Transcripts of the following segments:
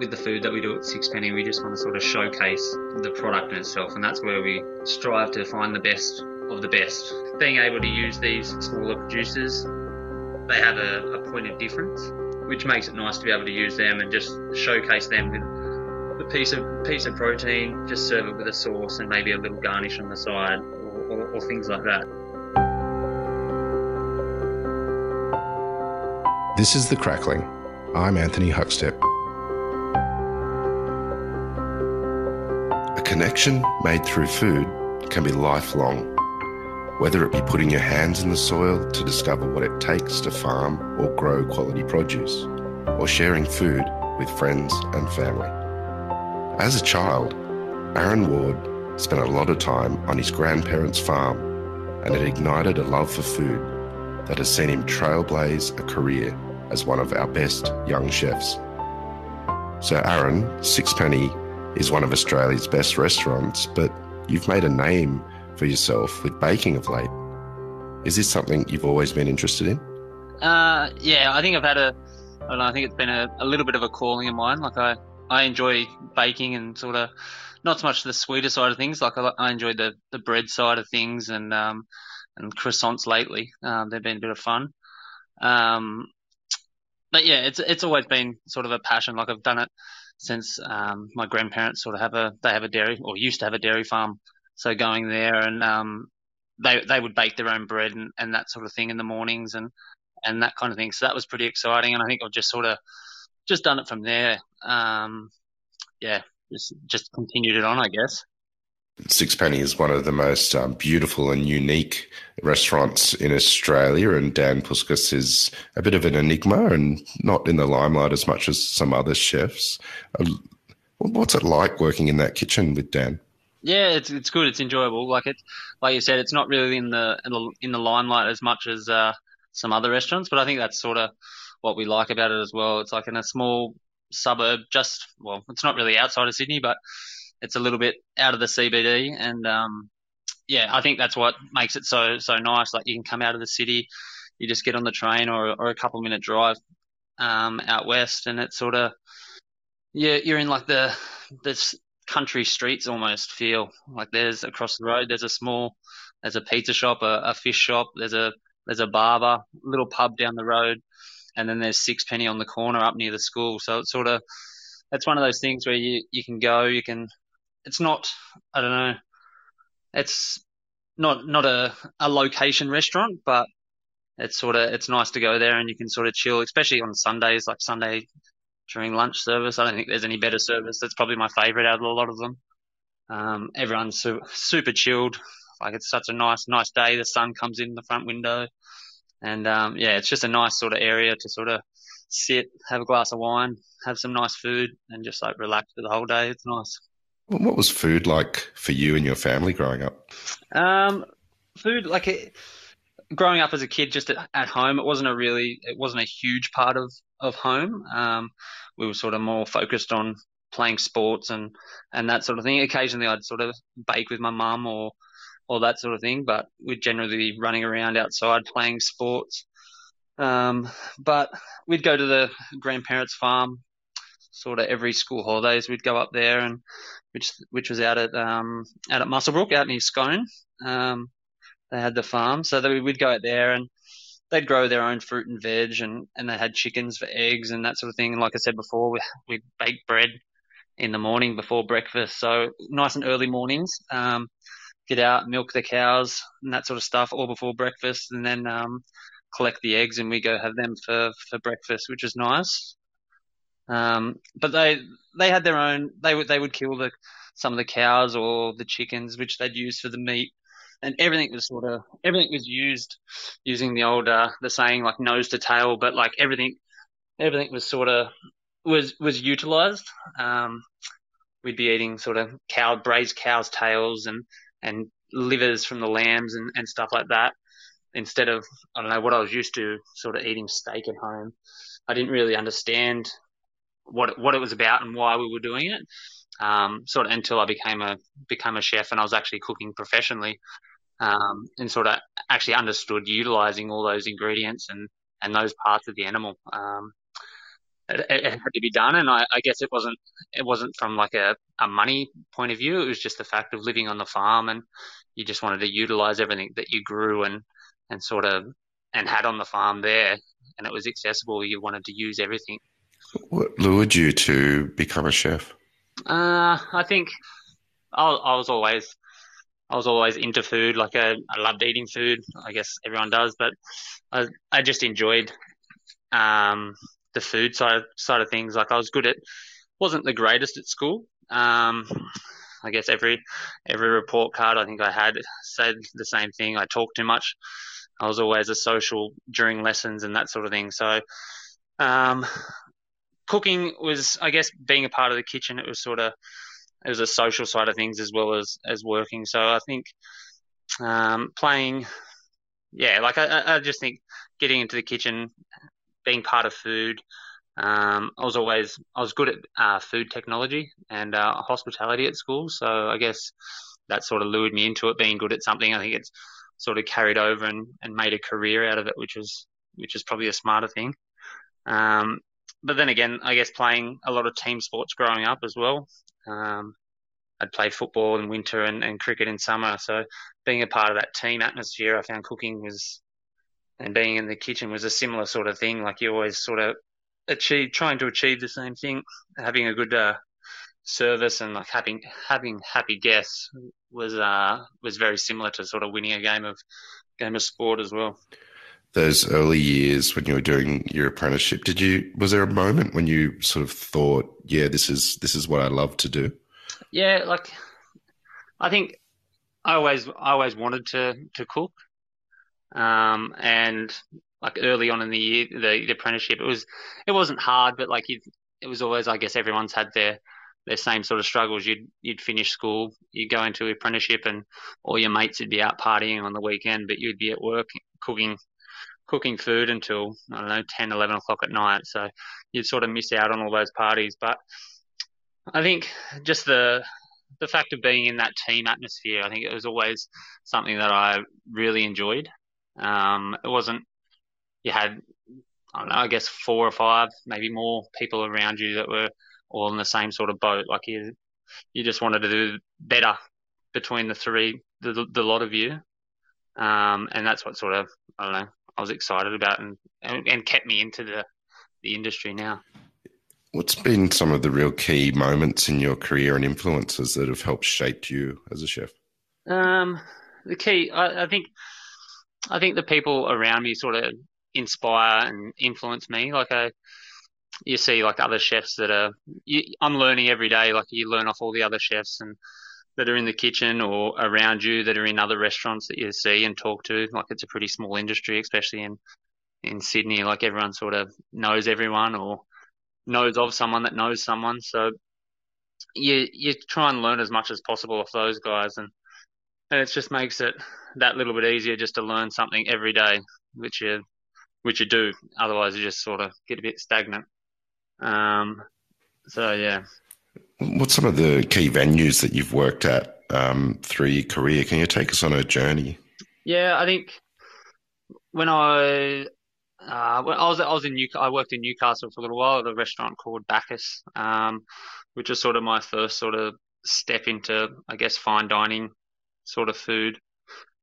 with the food that we do at Sixpenny, we just want to sort of showcase the product in itself, and that's where we strive to find the best of the best. Being able to use these smaller producers, they have a, a point of difference, which makes it nice to be able to use them and just showcase them with a piece of piece of protein, just serve it with a sauce and maybe a little garnish on the side or, or, or things like that. This is The Crackling. I'm Anthony Huckstep. Connection made through food can be lifelong. Whether it be putting your hands in the soil to discover what it takes to farm or grow quality produce, or sharing food with friends and family. As a child, Aaron Ward spent a lot of time on his grandparents' farm, and it ignited a love for food that has seen him trailblaze a career as one of our best young chefs. So, Aaron, Sixpenny is one of Australia's best restaurants, but you've made a name for yourself with baking of late. Is this something you've always been interested in? Uh, yeah, I think I've had a, I don't know, I think it's been a, a little bit of a calling of mine. Like I, I enjoy baking and sort of not so much the sweeter side of things. Like I, I enjoy the, the bread side of things and um, and croissants lately. Um, they've been a bit of fun. Um, but yeah, it's it's always been sort of a passion. Like I've done it since um, my grandparents sort of have a they have a dairy or used to have a dairy farm. So going there and um, they they would bake their own bread and, and that sort of thing in the mornings and and that kind of thing. So that was pretty exciting. And I think I've just sort of just done it from there. Um, yeah, just just continued it on, I guess. Sixpenny is one of the most um, beautiful and unique restaurants in Australia, and Dan Puskas is a bit of an enigma and not in the limelight as much as some other chefs. Um, what's it like working in that kitchen with Dan? Yeah, it's it's good. It's enjoyable. Like it, like you said, it's not really in the in the, in the limelight as much as uh, some other restaurants, but I think that's sort of what we like about it as well. It's like in a small suburb, just well, it's not really outside of Sydney, but it's a little bit out of the CBD, and um, yeah, I think that's what makes it so so nice. Like you can come out of the city, you just get on the train or or a couple minute drive um, out west, and it's sort of yeah, you're in like the this country streets almost feel like there's across the road there's a small there's a pizza shop a, a fish shop there's a there's a barber little pub down the road and then there's Sixpenny on the corner up near the school so it's sort of it's one of those things where you you can go you can it's not I don't know it's not not a, a location restaurant but it's sort of it's nice to go there and you can sort of chill especially on Sundays like Sunday during lunch service. I don't think there's any better service. That's probably my favorite out of a lot of them. Um, everyone's su- super chilled. Like it's such a nice nice day. The sun comes in the front window. And um, yeah it's just a nice sort of area to sort of sit have a glass of wine have some nice food and just like relax for the whole day. It's nice what was food like for you and your family growing up? Um, food like it, growing up as a kid, just at, at, home, it wasn't a really, it wasn't a huge part of of home. Um, we were sort of more focused on playing sports and and that sort of thing. Occasionally, I'd sort of bake with my mum or or that sort of thing, but we'd generally be running around outside playing sports. Um, but we'd go to the grandparents' farm sort of every school holidays. We'd go up there and which which was out at um, out at Muswellbrook, out near Scone. Um, they had the farm, so we would go out there and they'd grow their own fruit and veg, and, and they had chickens for eggs and that sort of thing. And like I said before, we we bake bread in the morning before breakfast, so nice and early mornings. Um, get out, milk the cows and that sort of stuff, all before breakfast, and then um, collect the eggs and we go have them for for breakfast, which is nice. Um, but they they had their own. They would they would kill the some of the cows or the chickens, which they'd use for the meat, and everything was sort of everything was used using the old uh, the saying like nose to tail, but like everything everything was sort of was was utilized. Um, we'd be eating sort of cow braised cows' tails and and livers from the lambs and, and stuff like that instead of I don't know what I was used to sort of eating steak at home. I didn't really understand what what it was about and why we were doing it. Um, sort of until I became a became a chef and I was actually cooking professionally, um, and sort of actually understood utilizing all those ingredients and and those parts of the animal. Um, it, it, had to be done, and I, I, guess it wasn't it wasn't from like a, a money point of view. It was just the fact of living on the farm, and you just wanted to utilize everything that you grew and and sort of and had on the farm there, and it was accessible. You wanted to use everything. What lured you to become a chef? Uh, I think I, I was always I was always into food. Like I, I loved eating food. I guess everyone does, but I I just enjoyed um, the food side side of things. Like I was good at, wasn't the greatest at school. Um, I guess every every report card I think I had said the same thing. I talked too much. I was always a social during lessons and that sort of thing. So, um, cooking was, I guess, being a part of the kitchen. It was sort of it was a social side of things as well as as working. So I think um, playing, yeah, like I, I just think getting into the kitchen, being part of food. Um, I was always I was good at uh, food technology and uh, hospitality at school, so I guess that sort of lured me into it. Being good at something, I think it's sort of carried over and, and made a career out of it, which was which is probably a smarter thing. Um, but then again, I guess playing a lot of team sports growing up as well. Um, I'd play football in winter and, and cricket in summer, so being a part of that team atmosphere, I found cooking was and being in the kitchen was a similar sort of thing. Like you always sort of achieve, trying to achieve the same thing, having a good uh, service and like having having happy guests was uh was very similar to sort of winning a game of game of sport as well. Those early years when you were doing your apprenticeship, did you was there a moment when you sort of thought, yeah, this is this is what I love to do? Yeah, like I think I always I always wanted to to cook. Um, and like early on in the year, the, the apprenticeship, it was it wasn't hard, but like it was always, I guess, everyone's had their their same sort of struggles. You'd you'd finish school, you'd go into apprenticeship, and all your mates would be out partying on the weekend, but you'd be at work cooking cooking food until I don't know 10, 11 o'clock at night. So you'd sort of miss out on all those parties. But I think just the the fact of being in that team atmosphere, I think it was always something that I really enjoyed. Um, it wasn't you had I don't know, I guess four or five, maybe more people around you that were all in the same sort of boat. Like you, you just wanted to do better between the three, the, the lot of you. Um, and that's what sort of, I don't know, I was excited about and, and, and kept me into the, the industry now. What's been some of the real key moments in your career and influences that have helped shape you as a chef? Um, the key, I, I think, I think the people around me sort of inspire and influence me. Like I, you see like other chefs that are, you, I'm learning every day. Like you learn off all the other chefs and that are in the kitchen or around you that are in other restaurants that you see and talk to. Like it's a pretty small industry, especially in in Sydney. Like everyone sort of knows everyone or knows of someone that knows someone. So you you try and learn as much as possible off those guys and and it just makes it that little bit easier just to learn something every day, which you which you do. Otherwise, you just sort of get a bit stagnant. Um, so yeah. What's some of the key venues that you've worked at um, through your career? Can you take us on a journey? Yeah, I think when I uh, when I was I was in New I worked in Newcastle for a little while at a restaurant called Bacchus, um, which was sort of my first sort of step into I guess fine dining sort of food.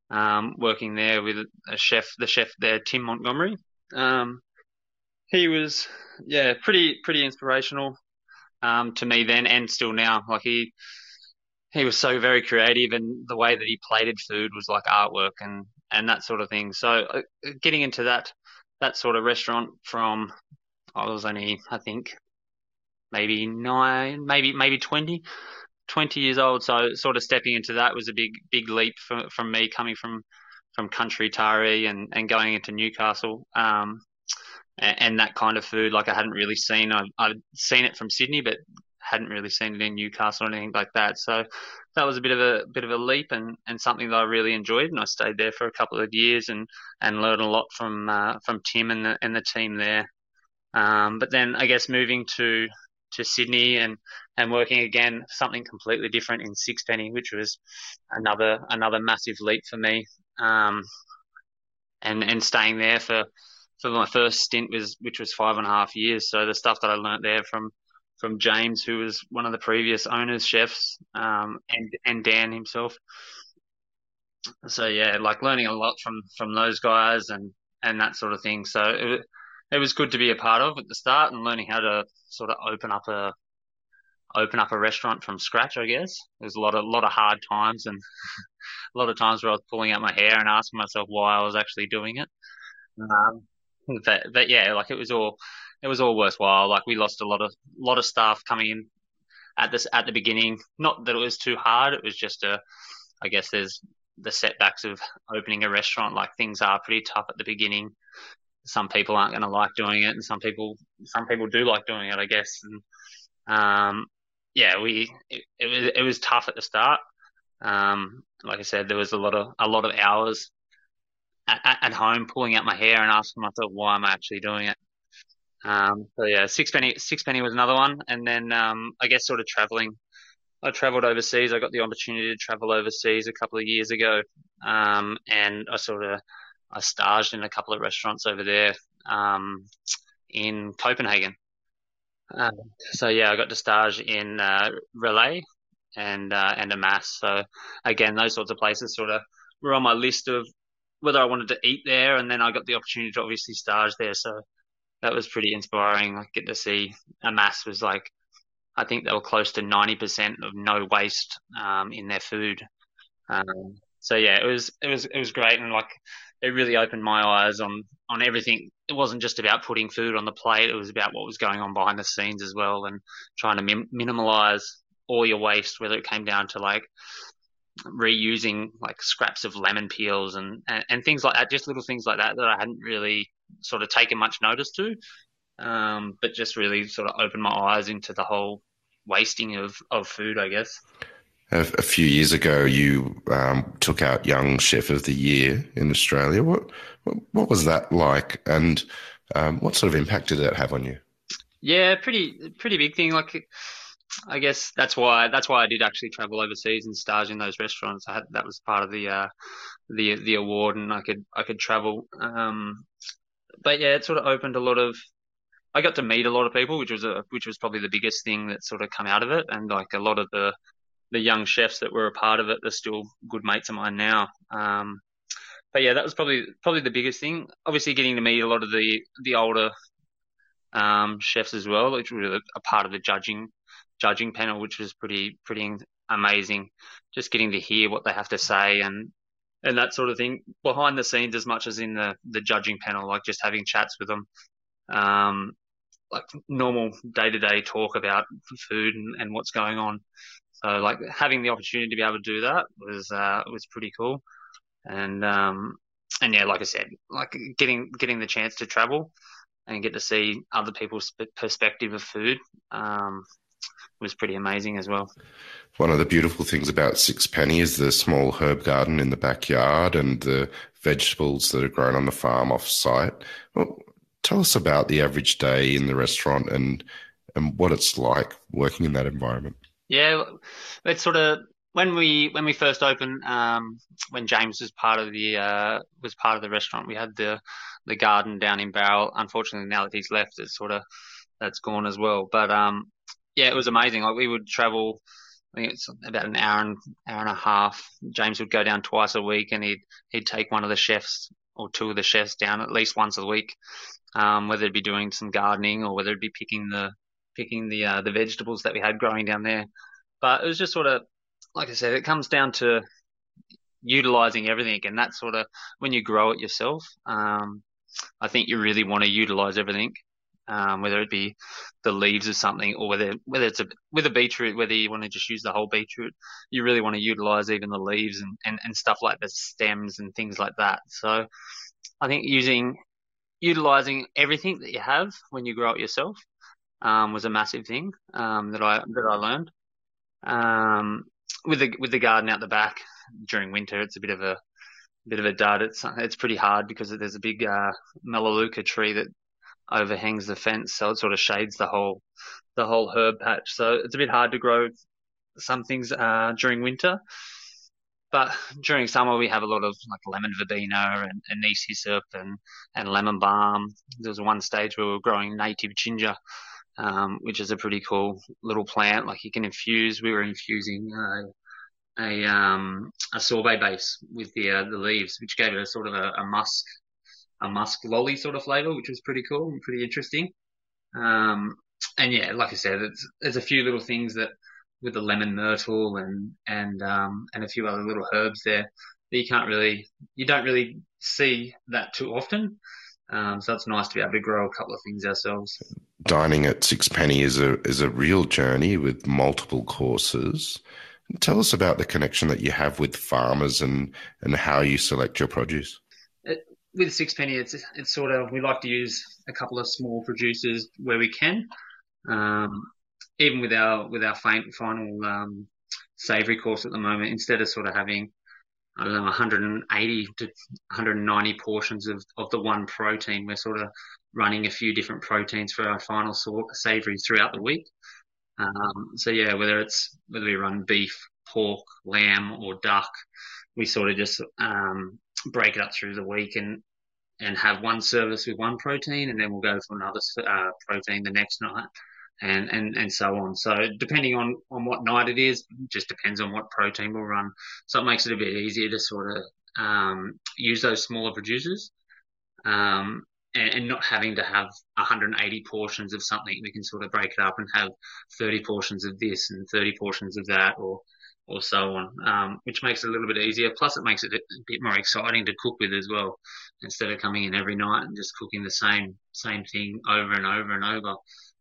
Um, working there with a chef, the chef there, Tim Montgomery. Um, he was, yeah, pretty pretty inspirational um, to me then and still now. Like he he was so very creative, and the way that he plated food was like artwork and and that sort of thing. So uh, getting into that that sort of restaurant from I was only I think maybe nine, maybe maybe twenty. 20 years old, so sort of stepping into that was a big big leap for, from me coming from from country Taree and, and going into Newcastle. Um, and, and, that kind of food, like I hadn't really seen. I, I'd seen it from Sydney, but hadn't really seen it in Newcastle or anything like that. So that was a bit of a bit of a leap and, and something that I really enjoyed. And I stayed there for a couple of years and, and learned a lot from uh, from Tim and the and the team there. Um, but then I guess moving to to Sydney and and working again something completely different in Sixpenny, which was another another massive leap for me. Um, and and staying there for for my first stint was which was five and a half years. So the stuff that I learnt there from from James, who was one of the previous owners, chefs, um, and and Dan himself. So yeah, like learning a lot from from those guys and and that sort of thing. So it, it was good to be a part of at the start and learning how to sort of open up a open up a restaurant from scratch. I guess there's a lot of lot of hard times and a lot of times where I was pulling out my hair and asking myself why I was actually doing it. Um, but but yeah, like it was all it was all worthwhile. Like we lost a lot of lot of staff coming in at this at the beginning. Not that it was too hard. It was just a, I guess there's the setbacks of opening a restaurant. Like things are pretty tough at the beginning. Some people aren't going to like doing it, and some people some people do like doing it. I guess. And um, yeah, we it, it was it was tough at the start. Um, like I said, there was a lot of a lot of hours at, at home pulling out my hair and asking myself why am I actually doing it. Um, so yeah, Sixpenny was another one, and then um, I guess sort of traveling. I travelled overseas. I got the opportunity to travel overseas a couple of years ago, um, and I sort of I staged in a couple of restaurants over there um, in Copenhagen. Uh, so yeah, I got to stage in uh, Relæ and uh, and Amass. So again, those sorts of places sort of were on my list of whether I wanted to eat there, and then I got the opportunity to obviously stage there. So that was pretty inspiring. Like get to see Amass was like, I think they were close to ninety percent of no waste um, in their food. Um, so yeah, it was it was it was great, and like it really opened my eyes on on everything. It wasn't just about putting food on the plate; it was about what was going on behind the scenes as well, and trying to min- minimalize all your waste, whether it came down to like reusing like scraps of lemon peels and, and, and things like that, just little things like that that I hadn't really sort of taken much notice to, um, but just really sort of opened my eyes into the whole wasting of, of food, I guess. A, a few years ago, you um, took out Young Chef of the Year in Australia. What what, what was that like, and um, what sort of impact did that have on you? Yeah, pretty pretty big thing. Like I guess that's why that's why I did actually travel overseas and stage in those restaurants. I had that was part of the uh, the the award, and I could I could travel. Um, but yeah, it sort of opened a lot of. I got to meet a lot of people, which was a which was probably the biggest thing that sort of come out of it, and like a lot of the the young chefs that were a part of it, they're still good mates of mine now. Um, but yeah, that was probably probably the biggest thing. Obviously, getting to meet a lot of the the older um, chefs as well, which were a part of the judging judging panel, which was pretty pretty amazing. Just getting to hear what they have to say and and that sort of thing behind the scenes as much as in the the judging panel, like just having chats with them, um, like normal day to day talk about food and, and what's going on. So like having the opportunity to be able to do that was uh, was pretty cool, and um, and yeah, like I said, like getting getting the chance to travel and get to see other people's perspective of food um, was pretty amazing as well. One of the beautiful things about Sixpenny is the small herb garden in the backyard and the vegetables that are grown on the farm off site. Well, tell us about the average day in the restaurant and and what it's like working in that environment. Yeah, it's sort of when we when we first opened, um, when James was part of the uh, was part of the restaurant, we had the the garden down in Bowral. Unfortunately, now that he's left, it's sort of that's gone as well. But um, yeah, it was amazing. Like we would travel. I think it's about an hour and hour and a half. James would go down twice a week, and he'd he'd take one of the chefs or two of the chefs down at least once a week, um, whether it'd be doing some gardening or whether it'd be picking the picking the uh, the vegetables that we had growing down there. But it was just sort of like I said, it comes down to utilizing everything, and that's sort of when you grow it yourself. Um, I think you really want to utilize everything um, whether it be the leaves of something or whether whether it's a with a beetroot, whether you want to just use the whole beetroot, you really want to utilize even the leaves and, and, and stuff like the stems and things like that. So I think using utilizing everything that you have when you grow it yourself um, was a massive thing um, that I that I learned. Um, with the with the garden out the back during winter, it's a bit of a bit of a dud. It's it's pretty hard because there's a big uh, melaleuca tree that overhangs the fence, so it sort of shades the whole the whole herb patch. So it's a bit hard to grow some things uh, during winter. but during summer we have a lot of like lemon verbena and anise hyssop and, and lemon balm. There was one stage where we were growing native ginger, um, which is a pretty cool little plant. Like you can infuse. We were infusing uh, a um, a sorbet base with the uh, the leaves, which gave it a sort of a, a musk a musk lolly sort of flavor, which was pretty cool and pretty interesting. Um, and yeah, like I said, there's a few little things that with the lemon myrtle and and um, and a few other little herbs there that you can't really you don't really see that too often. Um, so it's nice to be able to grow a couple of things ourselves. Dining at Sixpenny is a is a real journey with multiple courses. Tell us about the connection that you have with farmers and and how you select your produce. It, with Sixpenny, it's it's sort of we like to use a couple of small producers where we can. Um, even with our with our final um, savory course at the moment, instead of sort of having I don't know 180 to 190 portions of, of the one protein, we're sort of running a few different proteins for our final savory throughout the week. Um, so yeah, whether it's whether we run beef, pork, lamb, or duck, we sort of just um, break it up through the week and and have one service with one protein, and then we'll go for another uh, protein the next night and, and, and so on. So depending on, on what night it is, just depends on what protein we'll run. So it makes it a bit easier to sort of um, use those smaller producers um, and, and, not having to have 180 portions of something. We can sort of break it up and have 30 portions of this and 30 portions of that or or so on, um, which makes it a little bit easier. Plus, it makes it a bit more exciting to cook with as well, instead of coming in every night and just cooking the same same thing over and over and over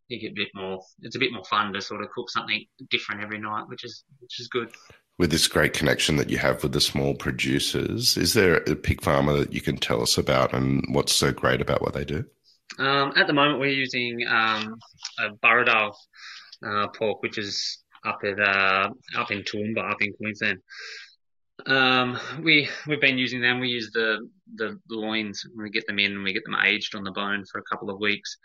you get a bit more. It's a bit more fun to sort of cook something different every night, which is which is good. With this great connection that you have with the small producers, is there a pig farmer that you can tell us about and what's so great about what they do? Um, at the moment, we're using um, a Burradale uh, pork, which is up at uh, up in Toowoomba, up in Queensland. Um, we we've been using them. We use the the loins. We get them in and we get them aged on the bone for a couple of weeks.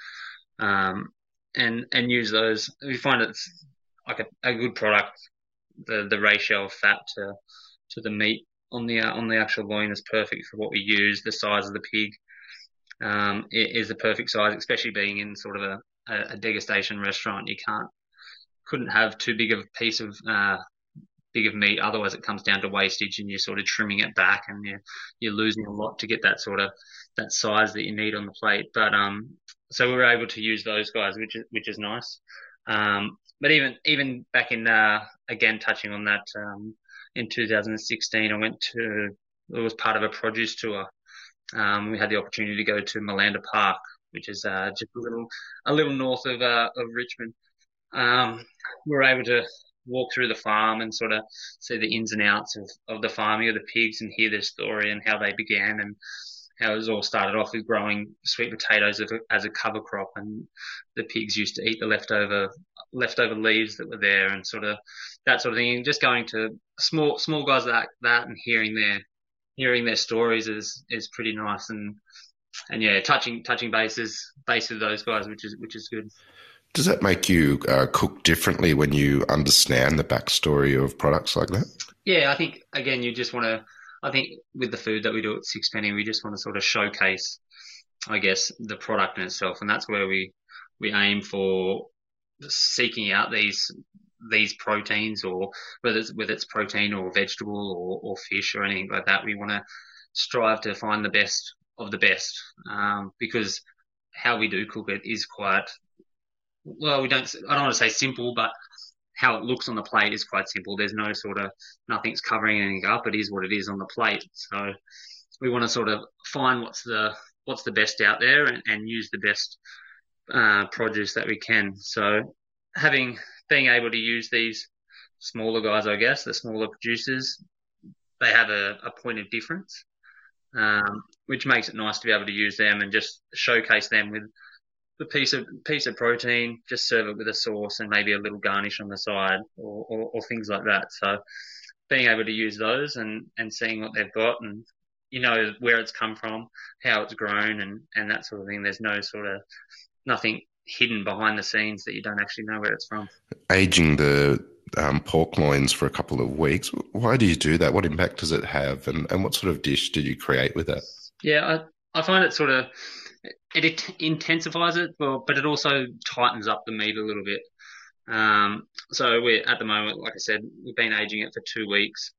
Um, and and use those. We find it's like a, a good product. The the ratio of fat to to the meat on the uh, on the actual loin is perfect for what we use. The size of the pig um, is the perfect size, especially being in sort of a, a, degustation restaurant. You can't couldn't have too big of a piece of uh, big of meat. Otherwise, it comes down to wastage, and you're sort of trimming it back, and you're you're losing a lot to get that sort of that size that you need on the plate. But um, so we were able to use those guys, which is which is nice. Um, but even even back in uh, again touching on that um, in 2016, I went to it was part of a produce tour. Um, we had the opportunity to go to Malanda Park, which is uh, just a little a little north of uh, of Richmond. Um, we were able to walk through the farm and sort of see the ins and outs of, of the farming of the pigs and hear their story and how they began and how it was all started off with growing sweet potatoes as a cover crop, and the pigs used to eat the leftover leftover leaves that were there, and sort of that sort of thing. And just going to small small guys like that and hearing their hearing their stories is is pretty nice, and and yeah, touching touching bases base with those guys, which is which is good. Does that make you uh, cook differently when you understand the backstory of products like that? Yeah, I think again, you just want to I think with the food that we do at Sixpenny, we just want to sort of showcase, I guess, the product in itself, and that's where we we aim for seeking out these these proteins, or whether it's, whether it's protein or vegetable or, or fish or anything like that. We want to strive to find the best of the best, um, because how we do cook it is quite well. We don't. I don't want to say simple, but how it looks on the plate is quite simple. There's no sort of nothing's covering anything up. It is what it is on the plate. So we want to sort of find what's the what's the best out there and, and use the best uh, produce that we can. So having being able to use these smaller guys, I guess, the smaller producers, they have a, a point of difference, um, which makes it nice to be able to use them and just showcase them with the piece of piece of protein, just serve it with a sauce and maybe a little garnish on the side or, or, or things like that. So being able to use those and, and seeing what they've got and you know where it's come from, how it's grown and, and that sort of thing. There's no sort of nothing hidden behind the scenes that you don't actually know where it's from. Aging the um, pork loins for a couple of weeks. Why do you do that? What impact does it have? And, and what sort of dish did you create with that? Yeah, I, I find it sort of it intensifies it, but it also tightens up the meat a little bit. Um, so we're at the moment, like I said, we've been aging it for two weeks,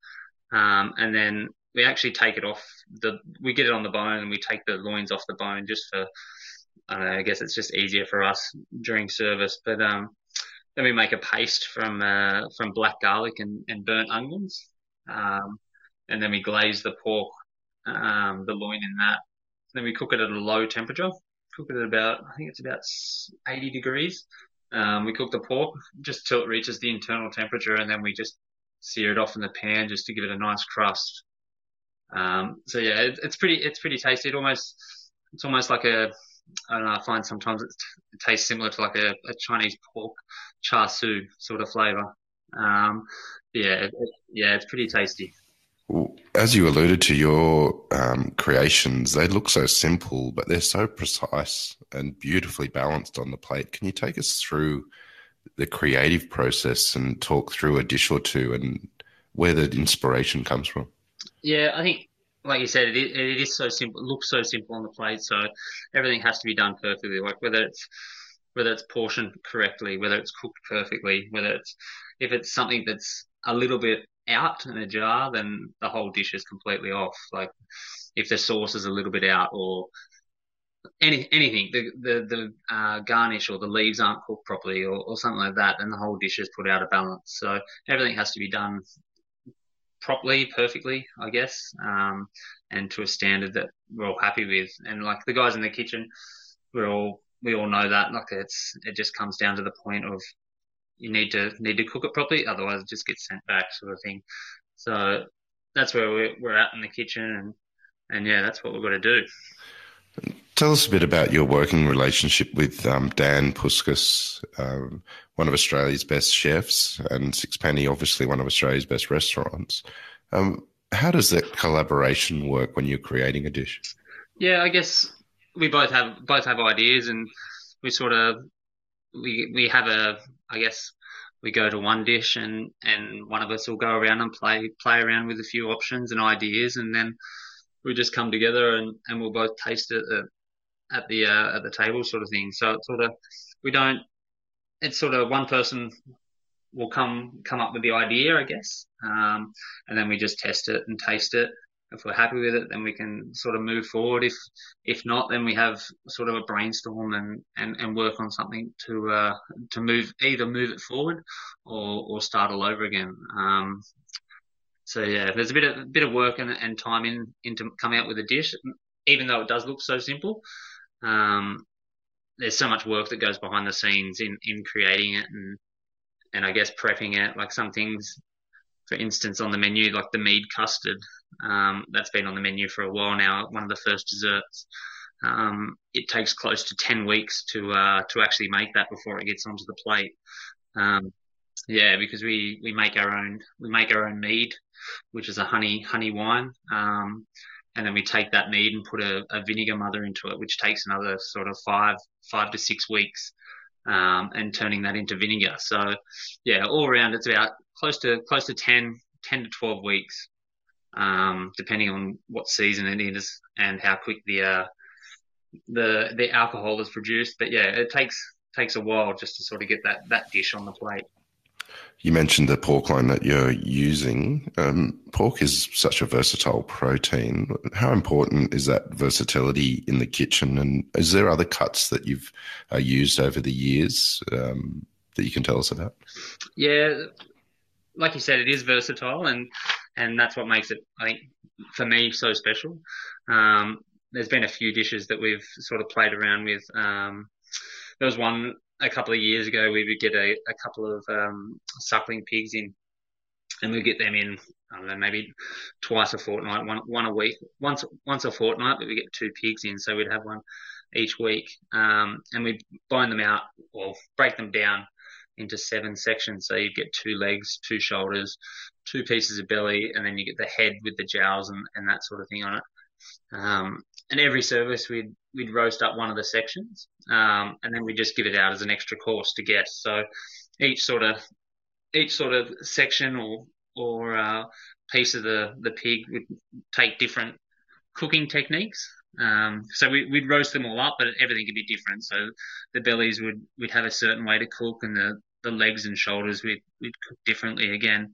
um, and then we actually take it off the. We get it on the bone and we take the loins off the bone just for. I don't know. I guess it's just easier for us during service, but um, then we make a paste from uh, from black garlic and, and burnt onions, um, and then we glaze the pork, um, the loin in that. Then we cook it at a low temperature. Cook it at about I think it's about 80 degrees. Um, we cook the pork just till it reaches the internal temperature, and then we just sear it off in the pan just to give it a nice crust. Um, so yeah, it, it's pretty it's pretty tasty. It almost it's almost like a I don't know. I find sometimes it, tastes similar to like a, a, Chinese pork char siu sort of flavor. Um, yeah, it, yeah, it's pretty tasty. As you alluded to, your um, creations, they look so simple, but they're so precise and beautifully balanced on the plate. Can you take us through the creative process and talk through a dish or two and where the inspiration comes from? Yeah, I think, like you said, it it is so simple. It looks so simple on the plate, so everything has to be done perfectly. Like whether it's whether it's portioned correctly, whether it's cooked perfectly, whether it's if it's something that's a little bit out in a jar, then the whole dish is completely off. Like if the sauce is a little bit out or any anything, the the the uh, garnish or the leaves aren't cooked properly or, or something like that, then the whole dish is put out of balance. So everything has to be done properly, perfectly, I guess, um, and to a standard that we're all happy with. And like the guys in the kitchen, we're all we all know that. Like it's it just comes down to the point of you need to need to cook it properly, otherwise it just gets sent back, sort of thing. So that's where we're, we're at in the kitchen, and and yeah, that's what we've got to do. Tell us a bit about your working relationship with um, Dan Puskas, um, one of Australia's best chefs, and Sixpenny, obviously one of Australia's best restaurants. Um, how does that collaboration work when you're creating a dish? Yeah, I guess we both have both have ideas, and we sort of we we have a I guess we go to one dish and and one of us will go around and play play around with a few options and ideas and then we just come together and, and we'll both taste it at, at the uh, at the table sort of thing. So it's sort of we don't it's sort of one person will come come up with the idea I guess. Um, and then we just test it and taste it if we're happy with it, then we can sort of move forward. If if not, then we have sort of a brainstorm and, and, and work on something to uh, to move either move it forward or, or start all over again. Um, so yeah, there's a bit of a bit of work and, and time in into coming out with a dish, even though it does look so simple. Um, there's so much work that goes behind the scenes in, in creating it and and I guess prepping it. Like some things for instance, on the menu, like the mead custard, um, that's been on the menu for a while now. One of the first desserts. Um, it takes close to ten weeks to uh, to actually make that before it gets onto the plate. Um, yeah, because we, we make our own we make our own mead, which is a honey honey wine, um, and then we take that mead and put a, a, vinegar mother into it, which takes another sort of five five to six weeks, um, and turning that into vinegar. So yeah, all around it's about close to close to 10, 10 to 12 weeks, um, depending on what season it is and how quick the uh, the the alcohol is produced. But yeah, it takes takes a while just to sort of get that that dish on the plate. You mentioned the pork loin that you're using. Um, pork is such a versatile protein. How important is that versatility in the kitchen? And is there other cuts that you've uh, used over the years um, that you can tell us about? Yeah, like you said, it is versatile, and and that's what makes it, I think, for me, so special. Um, there's been a few dishes that we've sort of played around with. Um, there was one a couple of years ago. We would get a, a couple of um, suckling pigs in, and we'd get them in. I don't know, maybe twice a fortnight, one one a week, once once a fortnight. But we get two pigs in, so we'd have one each week, um, and we'd bone them out or break them down into seven sections. So you'd get two legs, two shoulders, two pieces of belly, and then you get the head with the jowls and, and that sort of thing on it. Um, and every service we'd we'd roast up one of the sections, um, and then we just give it out as an extra course to guests. So each sort of each sort of section or or uh, piece of the the pig would take different cooking techniques. Um, so we, would roast them all up, but everything could be different. So the bellies would we'd have a certain way to cook, and the, the legs and shoulders we'd, we'd cook differently again.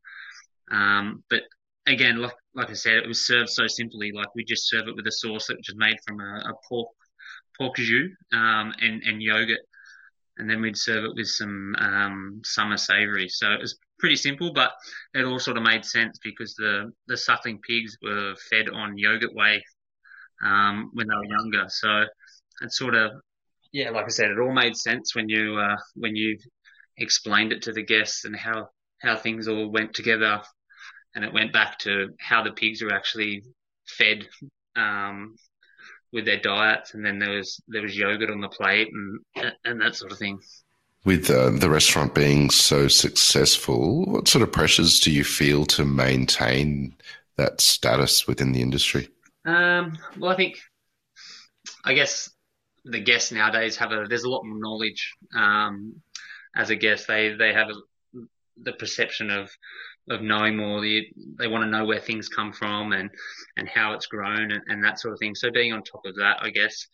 Um, but again, like like I said, it was served so simply. Like we just serve it with a sauce that was made from a, a pork pork jus um, and and yogurt, and then we'd serve it with some um, summer savoury. So it was pretty simple, but it all sort of made sense because the the suckling pigs were fed on yogurt whey um, when they were younger. So it sort of yeah, like I said, it all made sense when you uh, when you explained it to the guests and how how things all went together and it went back to how the pigs were actually fed um, with their diets, and then there was there was yogurt on the plate and and that sort of thing. With uh, the restaurant being so successful, what sort of pressures do you feel to maintain that status within the industry? Um, well, I think, I guess the guests nowadays have a there's a lot more knowledge. Um, as a guest, they they have a, the perception of of knowing more. They, they want to know where things come from and, and how it's grown and, and that sort of thing. So being on top of that, I guess.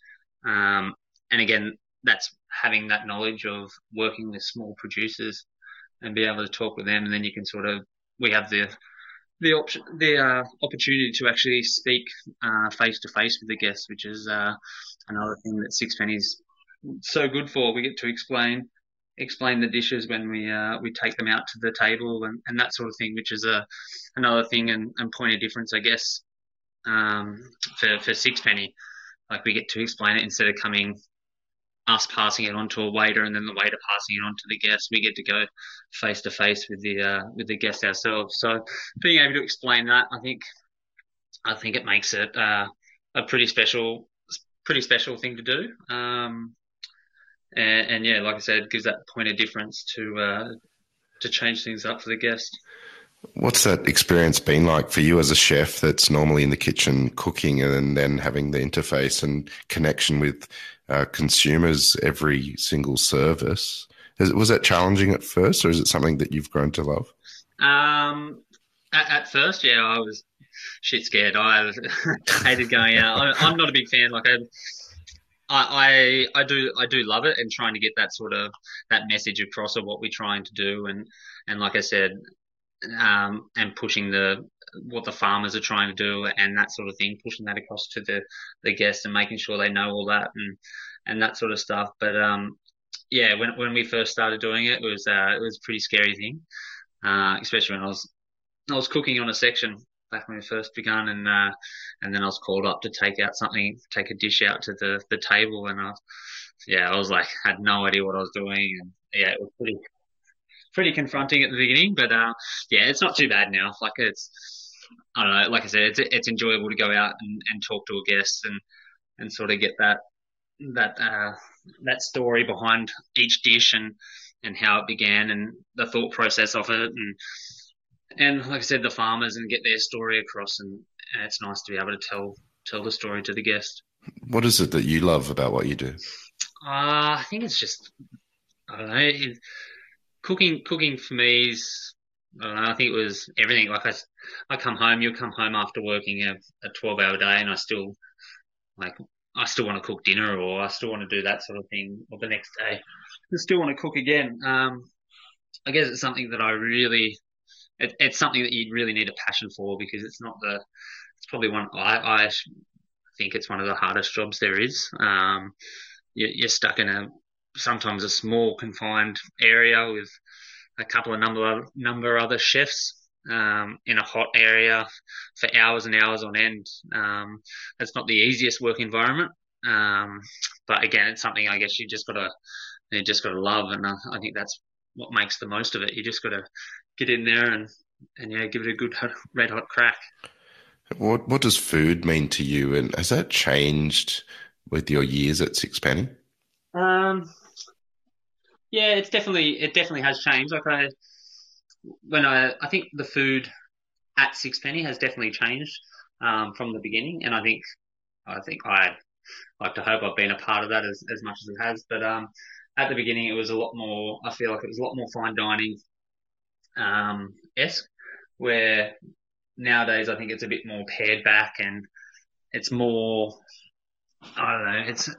Um, and again, that's having that knowledge of working with small producers and be able to talk with them. And then you can sort of, we have the, the option, the uh, opportunity to actually speak face to face with the guests, which is uh, another thing that Sixpenny's so good for. We get to explain explain the dishes when we uh, we take them out to the table and, and that sort of thing, which is a another thing and, and point of difference, I guess, um, for for Sixpenny. Like we get to explain it instead of coming us passing it on to a waiter and then the waiter passing it on to the guest. We get to go face to face with the uh, with the guest ourselves. So being able to explain that, I think I think it makes it uh, a pretty special pretty special thing to do. Um, and, and, yeah, like I said, it gives that point of difference to uh, to change things up for the guest. What's that experience been like for you as a chef that's normally in the kitchen cooking and then having the interface and connection with uh, consumers every single service? Was that challenging at first, or is it something that you've grown to love? Um, at, at first, yeah, I was shit scared. I hated going out. I, am not a big fan. Like I, I, I, I do I do love it and trying to get that sort of that message across of what we're trying to do and and like I said um, and pushing the what the farmers are trying to do and that sort of thing pushing that across to the the guests and making sure they know all that and and that sort of stuff. But um yeah when when we first started doing it, it was uh, it was a pretty scary thing uh, especially when I was I was cooking on a section back when we first began, and uh, and then I was called up to take out something, take a dish out to the the table, and I, yeah, I was like had no idea what I was doing, and yeah, it was pretty pretty confronting at the beginning, but uh, yeah, it's not too bad now. Like it's, I don't know, like I said, it's it's enjoyable to go out and, and talk to a guest and and sort of get that that uh, that story behind each dish and and how it began and the thought process of it and and like I said, the farmers and get their story across, and, and it's nice to be able to tell tell the story to the guest. What is it that you love about what you do? Uh, I think it's just I don't know. It, cooking cooking for me is I don't know. I think it was everything. Like I, I come home. You'll come home after working a, a twelve hour day, and I still like I still want to cook dinner, or I still want to do that sort of thing, or the next day, I still want to cook again. Um, I guess it's something that I really it, it's something that you really need a passion for because it's not the it's probably one I, I think it's one of the hardest jobs there is. Um, you, you're stuck in a sometimes a small confined area with a couple of number number other chefs um, in a hot area for hours and hours on end. Um, it's not the easiest work environment, um, but again, it's something I guess you just gotta you just gotta love, and uh, I think that's what makes the most of it. You just gotta get in there and and yeah, give it a good red hot crack. What what does food mean to you, and has that changed with your years at Sixpenny? Um, yeah, it's definitely it definitely has changed. Like I, when I I think the food at Sixpenny has definitely changed um, from the beginning, and I think I think I like to hope I've been a part of that as, as much as it has. But um, at the beginning, it was a lot more. I feel like it was a lot more fine dining um, esque, where nowadays I think it's a bit more pared back and it's more I don't know. It's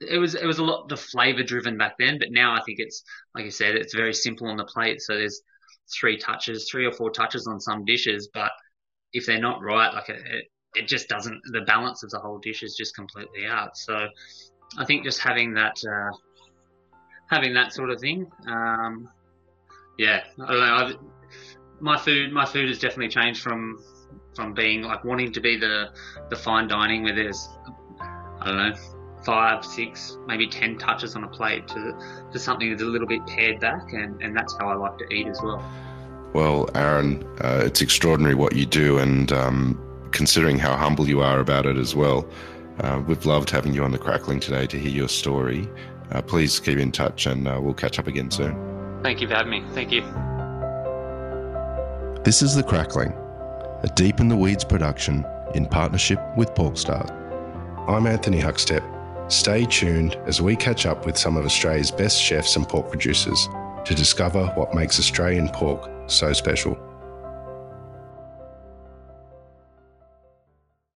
it was it was a lot the flavor driven back then, but now I think it's like you said, it's very simple on the plate. So there's three touches, three or four touches on some dishes, but if they're not right, like it, it, just doesn't. The balance of the whole dish is just completely out. So I think just having that uh, having that sort of thing, um, yeah, I don't know. I've, my food my food has definitely changed from from being like wanting to be the the fine dining where there's I don't know five, six, maybe ten touches on a plate to to something that's a little bit pared back, and and that's how I like to eat as well. Well, Aaron, uh, it's extraordinary what you do, and um, considering how humble you are about it as well, uh, we've loved having you on the Crackling today to hear your story. Uh, please keep in touch, and uh, we'll catch up again soon. Thank you for having me. Thank you. This is the Crackling, a deep in the weeds production in partnership with Porkstars. I'm Anthony Huckstep. Stay tuned as we catch up with some of Australia's best chefs and pork producers to discover what makes Australian pork so special.